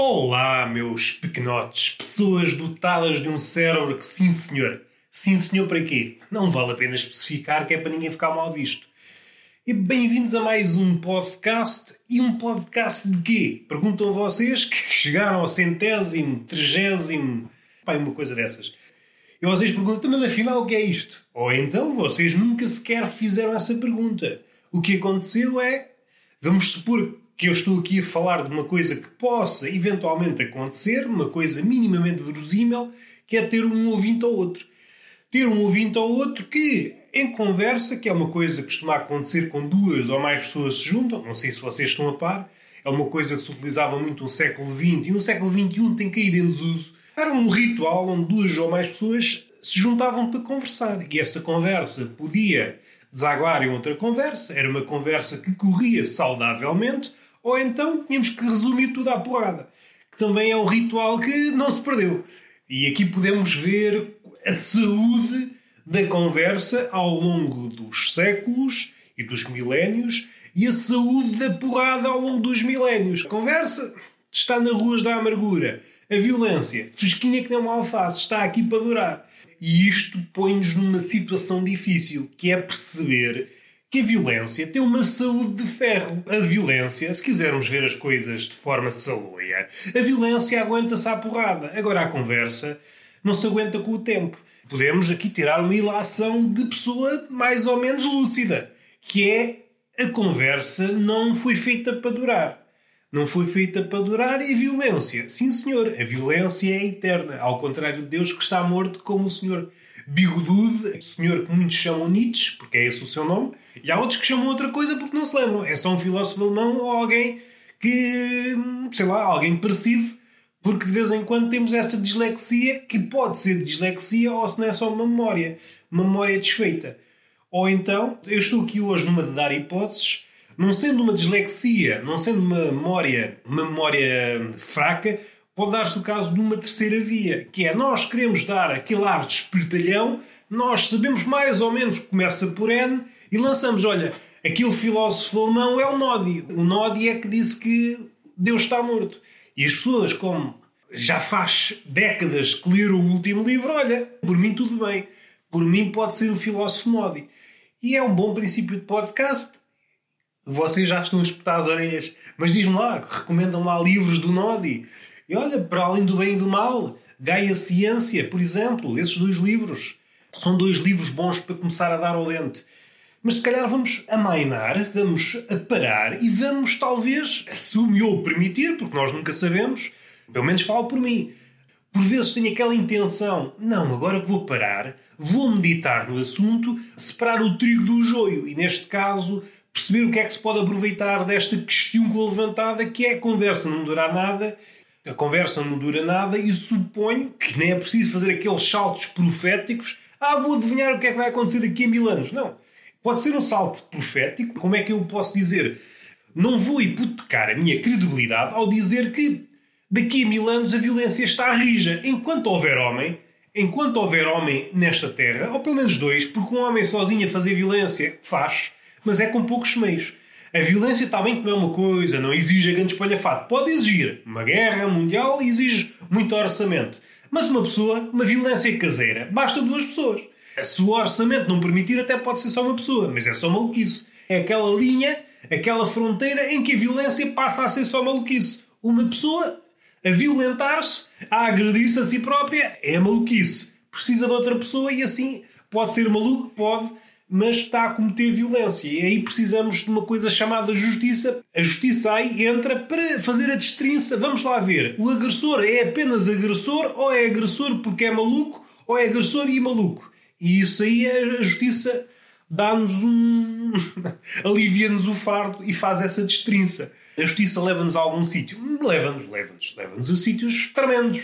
Olá, meus pequenotes, pessoas dotadas de um cérebro que sim senhor. Sim senhor para quê? Não vale a pena especificar que é para ninguém ficar mal visto. E bem-vindos a mais um podcast. E um podcast de quê? Perguntam vocês que chegaram ao centésimo, trigésimo, pá, uma coisa dessas. E vocês perguntam, mas afinal o que é isto? Ou então vocês nunca sequer fizeram essa pergunta. O que aconteceu é, vamos supor que eu estou aqui a falar de uma coisa que possa eventualmente acontecer, uma coisa minimamente verosímil, que é ter um ouvinte ou outro. Ter um ouvinte ou outro que, em conversa, que é uma coisa que costuma acontecer com duas ou mais pessoas se juntam, não sei se vocês estão a par, é uma coisa que se utilizava muito no século XX e no século XXI tem caído em desuso. Era um ritual onde duas ou mais pessoas se juntavam para conversar e essa conversa podia desaguar em outra conversa, era uma conversa que corria saudavelmente ou então tínhamos que resumir tudo à porrada, que também é um ritual que não se perdeu. E aqui podemos ver a saúde da conversa ao longo dos séculos e dos milénios e a saúde da porrada ao longo dos milénios. A conversa está nas ruas da amargura. A violência, fresquinha que nem uma alface, está aqui para durar. E isto põe-nos numa situação difícil, que é perceber que a violência tem uma saúde de ferro. A violência, se quisermos ver as coisas de forma saloia, a violência aguenta-se à porrada. Agora a conversa não se aguenta com o tempo. Podemos aqui tirar uma ilação de pessoa mais ou menos lúcida, que é a conversa não foi feita para durar. Não foi feita para durar e a violência. Sim, senhor, a violência é eterna, ao contrário de Deus que está morto como o senhor bigodudo, senhor que muitos chamam Nietzsche, porque é esse o seu nome, e há outros que chamam outra coisa porque não se lembram. É só um filósofo alemão ou alguém que, sei lá, alguém parecido, porque de vez em quando temos esta dislexia, que pode ser dislexia ou se não é só uma memória, uma memória desfeita. Ou então, eu estou aqui hoje numa de dar hipóteses, não sendo uma dislexia, não sendo uma memória, uma memória fraca, pode dar-se o caso de uma terceira via, que é nós queremos dar aquele ar de espertalhão, nós sabemos mais ou menos que começa por N e lançamos, olha, aquele filósofo alemão é o Nodi. O Nodi é que disse que Deus está morto. E as pessoas, como já faz décadas que leram o último livro, olha, por mim tudo bem. Por mim pode ser o filósofo Nodi. E é um bom princípio de podcast. Vocês já estão a espetar as orelhas. Mas diz-me lá, recomendam lá livros do Nodi. E olha, para além do bem e do mal, Gaia Ciência, por exemplo, esses dois livros. São dois livros bons para começar a dar ao dente. Mas se calhar vamos amainar, vamos parar e vamos talvez, se o meu permitir, porque nós nunca sabemos, pelo menos falo por mim. Por vezes tenho aquela intenção, não, agora vou parar, vou meditar no assunto, separar o trigo do joio e neste caso perceber o que é que se pode aproveitar desta questão levantada que é a conversa não durar nada a conversa não dura nada e suponho que nem é preciso fazer aqueles saltos proféticos. Ah, vou adivinhar o que é que vai acontecer daqui a mil anos. Não. Pode ser um salto profético. Como é que eu posso dizer? Não vou hipotecar a minha credibilidade ao dizer que daqui a mil anos a violência está rija. Enquanto houver homem, enquanto houver homem nesta terra, ou pelo menos dois, porque um homem sozinho a fazer violência faz, mas é com poucos meios. A violência que não é uma coisa, não exige a grande espalhafato. Pode exigir. Uma guerra mundial exige muito orçamento. Mas uma pessoa, uma violência caseira, basta duas pessoas. Se o orçamento não permitir, até pode ser só uma pessoa, mas é só maluquice. É aquela linha, aquela fronteira em que a violência passa a ser só maluquice. Uma pessoa a violentar-se, a agredir-se a si própria, é maluquice. Precisa de outra pessoa e assim pode ser maluco, pode mas está a cometer violência. E aí precisamos de uma coisa chamada justiça. A justiça aí entra para fazer a destrinça. Vamos lá ver. O agressor é apenas agressor ou é agressor porque é maluco ou é agressor e maluco. E isso aí a justiça dá-nos um. alivia-nos o fardo e faz essa destrinça. A justiça leva-nos a algum sítio. Leva-nos, leva-nos, leva-nos a sítios tremendos.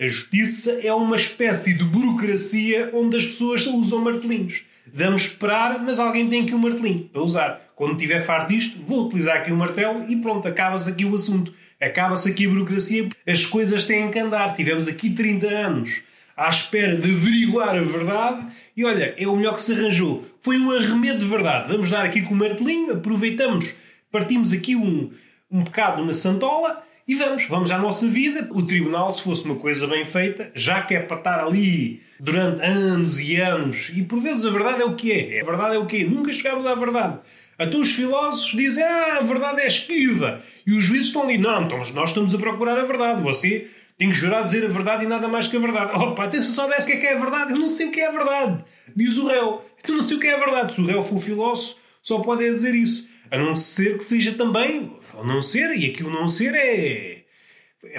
A justiça é uma espécie de burocracia onde as pessoas usam martelinhos. Vamos esperar, mas alguém tem aqui um martelinho para usar. Quando tiver farto disto, vou utilizar aqui o um martelo e pronto, acaba-se aqui o assunto. Acaba-se aqui a burocracia. As coisas têm que andar. Tivemos aqui 30 anos à espera de averiguar a verdade e olha, é o melhor que se arranjou. Foi um arremedo de verdade. Vamos dar aqui com o martelinho, aproveitamos, partimos aqui um, um bocado na santola e vamos, vamos à nossa vida. O tribunal, se fosse uma coisa bem feita, já que é para estar ali durante anos e anos, e por vezes a verdade é o que é. A verdade é o que é. Nunca chegamos à verdade. Até os filósofos dizem, ah, a verdade é esquiva. E os juízes estão ali, não, então nós estamos a procurar a verdade. Você tem que jurar dizer a verdade e nada mais que a verdade. Opa, até se soubesse o que é que é a verdade, eu não sei o que é a verdade. Diz o réu. Então não sei o que é a verdade. Se o réu for filósofo, só pode dizer isso. A não ser que seja também, ou não ser, e aquilo não ser é.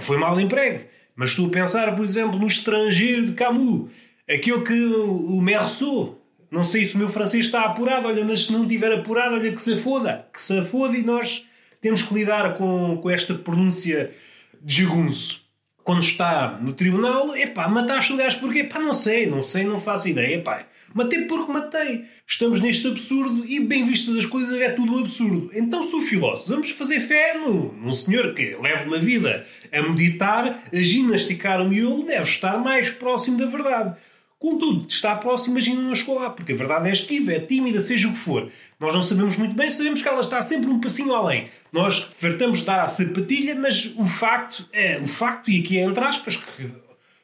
Foi mal emprego. Mas estou a pensar, por exemplo, no estrangeiro de Camus, aquele que o Merceau. Não sei se o meu francês está apurado, olha, mas se não estiver apurado, olha que se foda. Que se foda e nós temos que lidar com, com esta pronúncia de jagunço quando está no tribunal, epá, mataste o gajo porquê? Pá, não sei, não sei, não faço ideia, epá. Matei porque matei. Estamos neste absurdo e, bem vistas as coisas, é tudo um absurdo. Então, sou filósofo, vamos fazer fé no, num senhor que leva uma vida a meditar, a ginasticar o miolo, deve estar mais próximo da verdade. Contudo, está próximo, imagina não chegou lá, porque a verdade é esquiva, é tímida, seja o que for. Nós não sabemos muito bem, sabemos que ela está sempre um passinho além. Nós fartamos de dar a sapatilha, mas o facto é, o facto, e aqui é entre aspas, que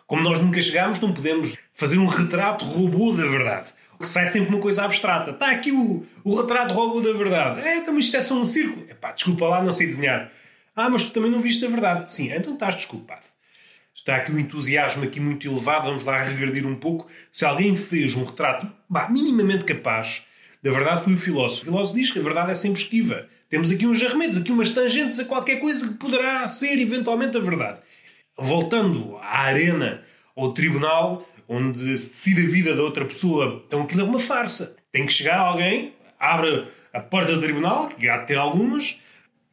como nós nunca chegámos, não podemos fazer um retrato robô da verdade. Que sai sempre uma coisa abstrata. Está aqui o, o retrato robô da verdade. É, então isto é só um círculo. Epá, desculpa lá, não sei desenhar. Ah, mas tu também não viste a verdade. Sim, então estás desculpado. Está aqui um entusiasmo aqui muito elevado, vamos lá regredir um pouco. Se alguém fez um retrato bah, minimamente capaz, da verdade foi o filósofo. O filósofo diz que a verdade é sempre esquiva. Temos aqui uns arremedos, aqui umas tangentes a qualquer coisa que poderá ser eventualmente a verdade. Voltando à arena, ao tribunal, onde se decide a vida da outra pessoa, então aquilo é uma farsa. Tem que chegar alguém, abre a porta do tribunal, que há de ter algumas,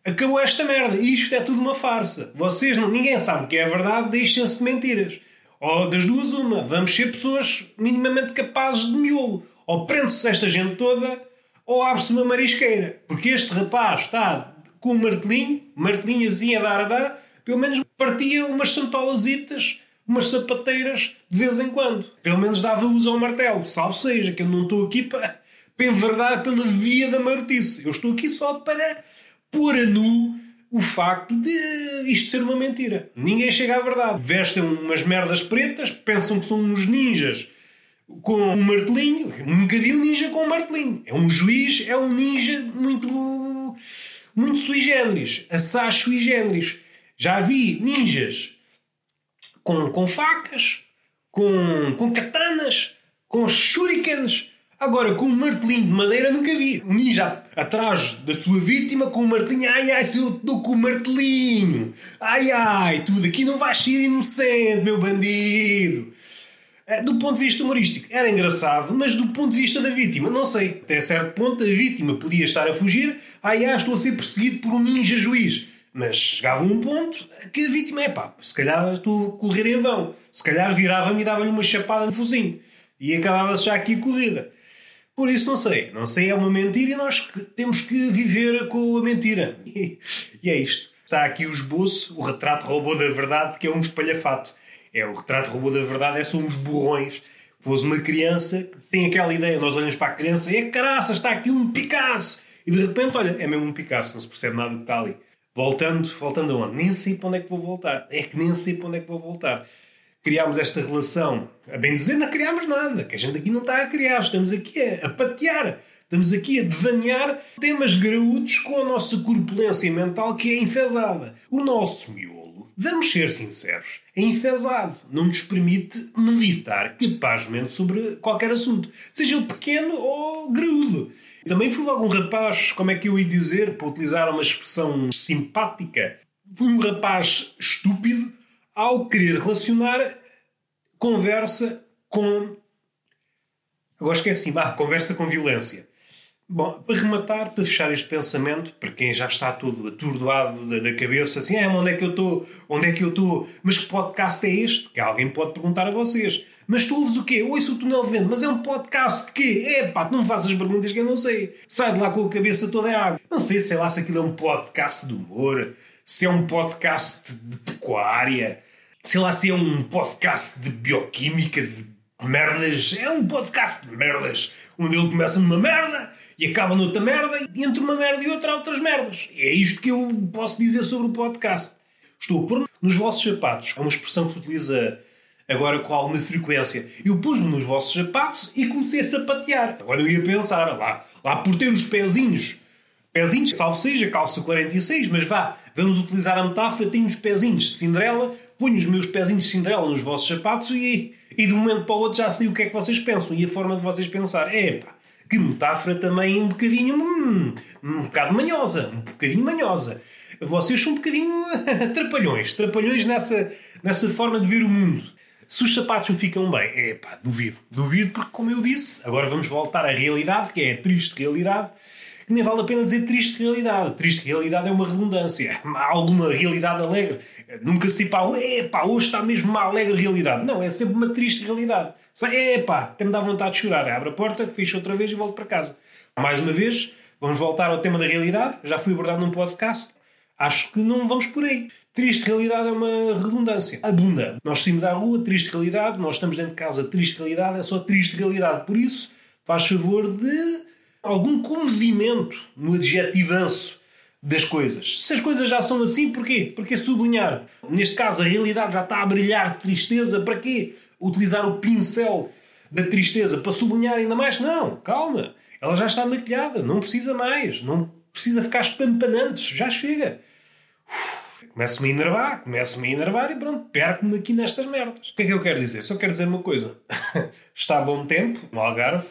acabou esta merda. Isto é tudo uma farsa. Vocês, não, ninguém sabe o que é a verdade, deixem-se de mentiras. Ou das duas, uma. Vamos ser pessoas minimamente capazes de miolo. Ou prende-se esta gente toda, ou abre-se uma marisqueira. Porque este rapaz está com um martelinho, martelinho assim a dar a dar, pelo menos partia umas santolasitas, umas sapateiras de vez em quando. Pelo menos dava uso ao martelo. Salve seja, que eu não estou aqui para, para enverdar pela via da marotice. Eu estou aqui só para pôr a nu o facto de isto ser uma mentira. Ninguém chega à verdade. Vestem umas merdas pretas, pensam que são uns ninjas com um martelinho. Nunca vi um ninja com um martelinho. É um juiz, é um ninja muito. muito sui generis. Assaz sui generis. Já vi ninjas com, com facas, com, com katanas, com shurikens Agora, com um martelinho de madeira nunca vi. Um ninja atrás da sua vítima com um martelinho. Ai, ai, se eu estou com o martelinho. Ai, ai, tu daqui não vais ser inocente, meu bandido. Eh, do ponto de vista humorístico, era engraçado, mas do ponto de vista da vítima, não sei. Até certo ponto, a vítima podia estar a fugir. Ai, ai, estou a ser perseguido por um ninja juiz. Mas chegava um ponto que a vítima é pá, se calhar estou a correr em vão. Se calhar virava-me e dava-lhe uma chapada no focinho. E acabava-se já aqui a corrida. Por isso não sei. Não sei, é uma mentira e nós temos que viver com a mentira. E, é isto. Está aqui o esboço, o retrato robô da verdade, que é um espalhafato. É o retrato robô da verdade, é só uns burrões. Fosse uma criança tem aquela ideia, nós olhamos para a criança e é caraça, está aqui um Picasso. E de repente, olha, é mesmo um Picasso, não se percebe nada do que está ali. Voltando, voltando aonde? Nem sei para onde é que vou voltar. É que nem sei para onde é que vou voltar criámos esta relação. A bem dizer, não criámos nada, que a gente aqui não está a criar, estamos aqui a, a patear, estamos aqui a devanear temas graúdos com a nossa corpulência mental que é enfesada. O nosso miolo, vamos ser sinceros, é enfesado, não nos permite meditar capazmente sobre qualquer assunto, seja ele pequeno ou graúdo. Também fui logo um rapaz, como é que eu ia dizer, para utilizar uma expressão simpática, fui um rapaz estúpido ao querer relacionar conversa com. Agora esqueci, ah, conversa com violência. Bom, para rematar, para fechar este pensamento, para quem já está todo atordoado da, da cabeça, assim, ah, onde é que eu estou? Onde é que eu estou? Mas que podcast é este? Que alguém pode perguntar a vocês. Mas tu ouves o quê? Ouço o túnel vento, mas é um podcast de quê? É pá, não fazes as perguntas que eu não sei. Sai de lá com a cabeça toda em água. Não sei, sei lá se aquilo é um podcast de humor, se é um podcast de pecuária, sei lá se é um podcast de bioquímica, de merdas. É um podcast de merdas, onde ele começa numa merda e acaba noutra merda, e entre uma merda e outra há outras merdas. É isto que eu posso dizer sobre o podcast. Estou a pôr nos vossos sapatos. É uma expressão que se utiliza agora com alguma frequência. Eu pus-me nos vossos sapatos e comecei a sapatear. Agora eu ia pensar, lá, lá por ter os pezinhos. Pezinhos, salvo seja, calça 46, mas vá, vamos utilizar a metáfora, tenho os pezinhos de Cinderela, ponho os meus pezinhos de Cinderela nos vossos sapatos e, e de um momento para o outro já sei o que é que vocês pensam e a forma de vocês pensar. Epá, que metáfora também um bocadinho, hum, um bocado manhosa, um bocadinho manhosa. Vocês são um bocadinho trapalhões, trapalhões nessa, nessa forma de ver o mundo. Se os sapatos me ficam bem, é pá, duvido. Duvido porque, como eu disse, agora vamos voltar à realidade, que é a triste realidade, que nem vale a pena dizer triste realidade. Triste realidade é uma redundância. Há alguma realidade alegre. Nunca se pá, é pá, hoje está mesmo uma alegre realidade. Não, é sempre uma triste realidade. É pá, até me dá vontade de chorar. Abre a porta, fecho outra vez e volto para casa. Mais uma vez, vamos voltar ao tema da realidade. Já fui abordado num podcast. Acho que não vamos por aí. Triste realidade é uma redundância. Abunda. Nós saímos da rua, triste realidade. Nós estamos dentro de casa, triste realidade. É só triste realidade. Por isso, faz favor de algum comovimento no adjetivanço das coisas. Se as coisas já são assim, porquê? Porque sublinhar. Neste caso, a realidade já está a brilhar de tristeza. Para quê? Utilizar o pincel da tristeza para sublinhar ainda mais? Não, calma. Ela já está maquilhada. Não precisa mais. Não precisa ficar espampanantes. Já chega. Começo-me a enervar, começo-me a enervar e pronto, perco-me aqui nestas merdas. O que é que eu quero dizer? Só quero dizer uma coisa. Está bom tempo no Algarve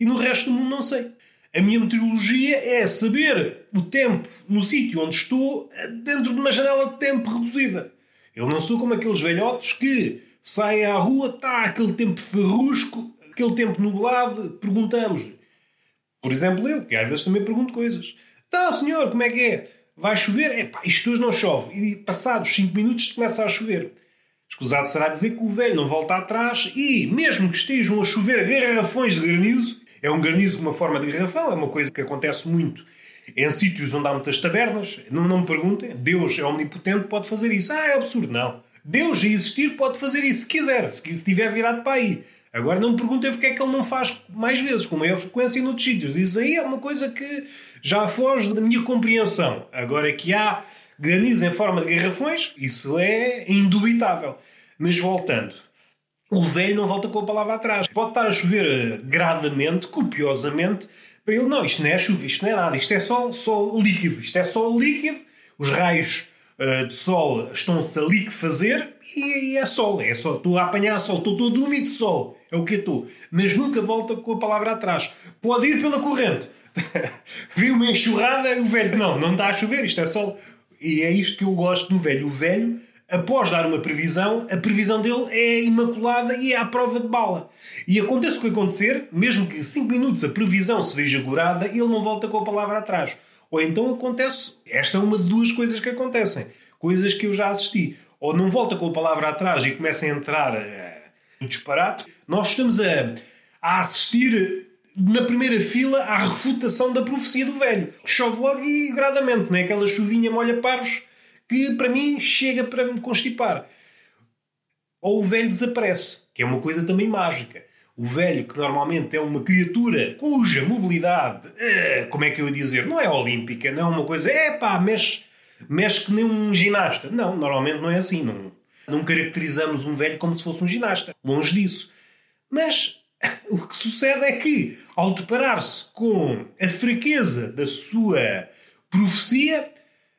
e no resto do mundo não sei. A minha meteorologia é saber o tempo no sítio onde estou dentro de uma janela de tempo reduzida. Eu não sou como aqueles velhotes que saem à rua, está aquele tempo ferrusco, aquele tempo nublado, perguntamos-lhe. Por exemplo, eu, que às vezes também pergunto coisas. Então, senhor, como é que é? vai chover, epá, isto hoje não chove. E passados 5 minutos começa a chover. Escusado será dizer que o velho não volta atrás e, mesmo que estejam a chover garrafões de granizo, é um granizo com uma forma de garrafão, é uma coisa que acontece muito em sítios onde há muitas tabernas. Não, não me perguntem, Deus é omnipotente, pode fazer isso. Ah, é absurdo. Não. Deus, a existir, pode fazer isso se quiser, se estiver virado para aí. Agora não me perguntem porque é que ele não faz mais vezes, com maior frequência, noutros sítios. Isso aí é uma coisa que já foge da minha compreensão. Agora que há granizo em forma de garrafões, isso é indubitável. Mas voltando, o velho não volta com a palavra atrás. Pode estar a chover eh, gradamente, copiosamente, para ele, não, isto não é chuva, isto não é nada, isto é só, só líquido, isto é só líquido, os raios uh, de sol estão-se a liquefazer e, e é sol, é só, estou a apanhar sol, estou todo úmido de sol, é o que estou. Mas nunca volta com a palavra atrás. Pode ir pela corrente, Vi uma enxurrada o velho, não, não está a chover, isto é só. E é isto que eu gosto do velho. O velho, após dar uma previsão, a previsão dele é imaculada e é à prova de bala. E acontece o que acontecer, mesmo que 5 minutos a previsão se veja gorada, ele não volta com a palavra atrás. Ou então acontece, esta é uma de duas coisas que acontecem, coisas que eu já assisti. Ou não volta com a palavra atrás e começa a entrar no disparate. Nós estamos a, a assistir na primeira fila à refutação da profecia do velho. Chove logo e gradamente, não é? Aquela chuvinha molha parvos que para mim chega para me constipar. Ou o velho desaparece, que é uma coisa também mágica. O velho, que normalmente é uma criatura cuja mobilidade, eh, como é que eu ia dizer, não é olímpica, não é uma coisa, é pá, mexe, mexe que nem um ginasta. Não, normalmente não é assim. Não, não caracterizamos um velho como se fosse um ginasta. Longe disso. Mas o que sucede é que, ao deparar-se com a fraqueza da sua profecia,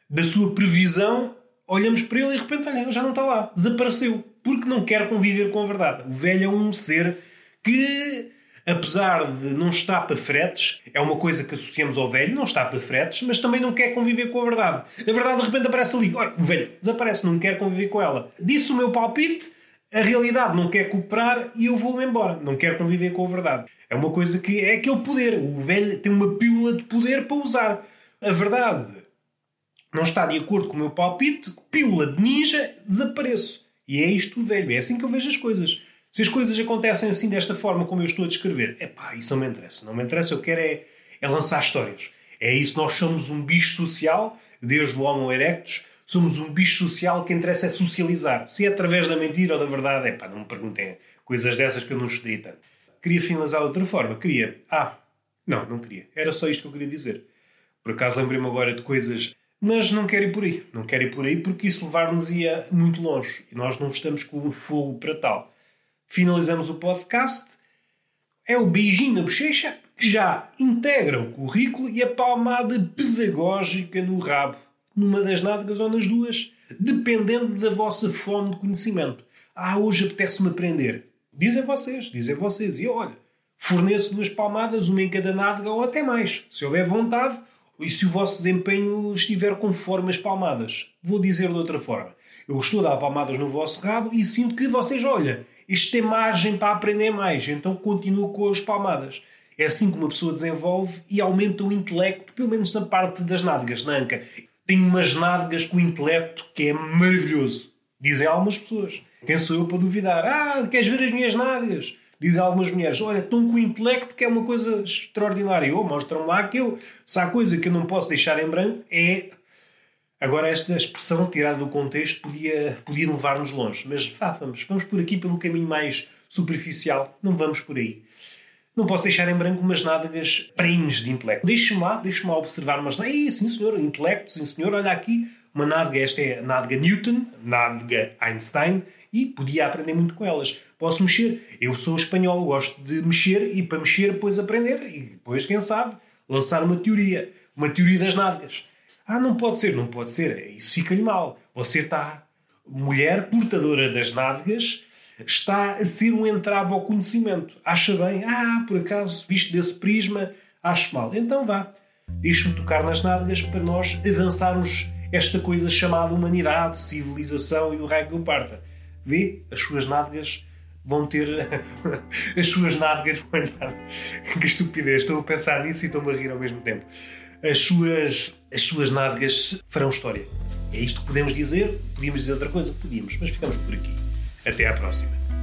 da sua previsão, olhamos para ele e de repente, olha, ele já não está lá, desapareceu, porque não quer conviver com a verdade. O velho é um ser que, apesar de não estar para fretes, é uma coisa que associamos ao velho, não está para fretes, mas também não quer conviver com a verdade. A verdade de repente aparece ali, olha, o velho desaparece, não quer conviver com ela. Disse o meu palpite, a realidade não quer cooperar e eu vou-me embora. Não quero conviver com a verdade. É uma coisa que é aquele poder. O velho tem uma pílula de poder para usar. A verdade não está de acordo com o meu palpite, pílula de ninja, desapareço. E é isto velho. É assim que eu vejo as coisas. Se as coisas acontecem assim, desta forma como eu estou a descrever, é pá, isso não me interessa. Não me interessa, eu quero é, é lançar histórias. É isso, nós somos um bicho social, desde o Homo erectus, somos um bicho social que interessa é socializar. Se é através da mentira ou da verdade, é pá, não me perguntem coisas dessas que eu não estudei tanto. Queria finalizar de outra forma. Queria. Ah, não, não queria. Era só isto que eu queria dizer. Por acaso lembrei-me agora de coisas Mas não quero ir por aí. Não quero ir por aí porque isso levar-nos ia muito longe. E nós não estamos com o fogo para tal. Finalizamos o podcast. É o beijinho na bochecha que já integra o currículo e a palmada pedagógica no rabo. Numa das nádegas ou nas duas. Dependendo da vossa fome de conhecimento. Ah, hoje apetece-me aprender. Dizem vocês, dizem vocês. E olha, forneço duas palmadas, uma em cada nádega ou até mais. Se houver vontade e se o vosso desempenho estiver conforme as palmadas. Vou dizer de outra forma. Eu estou a dar palmadas no vosso rabo e sinto que vocês, olha, isto tem margem para aprender mais, então continuo com as palmadas. É assim que uma pessoa desenvolve e aumenta o intelecto, pelo menos na parte das nádegas, na anca. Tenho umas nádegas com intelecto que é maravilhoso. Dizem algumas pessoas. Quem sou eu para duvidar? Ah, queres ver as minhas nádegas? Dizem algumas mulheres, olha, estão com o intelecto que é uma coisa extraordinária. Oh, mostram lá que eu, se há coisa que eu não posso deixar em branco, é... Agora, esta expressão tirada do contexto podia, podia levar-nos longe. Mas vá, vamos, vamos por aqui pelo caminho mais superficial. Não vamos por aí. Não posso deixar em branco umas nádegas prenhes de intelecto. Deixe-me lá, deixe-me lá observar umas nádegas. Sim, senhor, intelecto, sim, senhor. Olha aqui, uma nádega, esta é a nádega Newton, nádega Einstein, e podia aprender muito com elas. Posso mexer. Eu sou espanhol, gosto de mexer e para mexer depois aprender e depois, quem sabe, lançar uma teoria. Uma teoria das nádegas. Ah, não pode ser, não pode ser. Isso fica-lhe mal. Você está... Mulher portadora das nádegas está a ser um entrave ao conhecimento. Acha bem? Ah, por acaso, visto desse prisma, acho mal. Então vá. Deixe-me tocar nas nádegas para nós avançarmos esta coisa chamada humanidade, civilização e o raio que o parta. Vê? As suas nádegas vão ter as suas nádegas que estupidez, estou a pensar nisso e estou-me a rir ao mesmo tempo. As suas, as suas nádegas farão história. É isto que podemos dizer? Podíamos dizer outra coisa? podíamos, mas ficamos por aqui. Até à próxima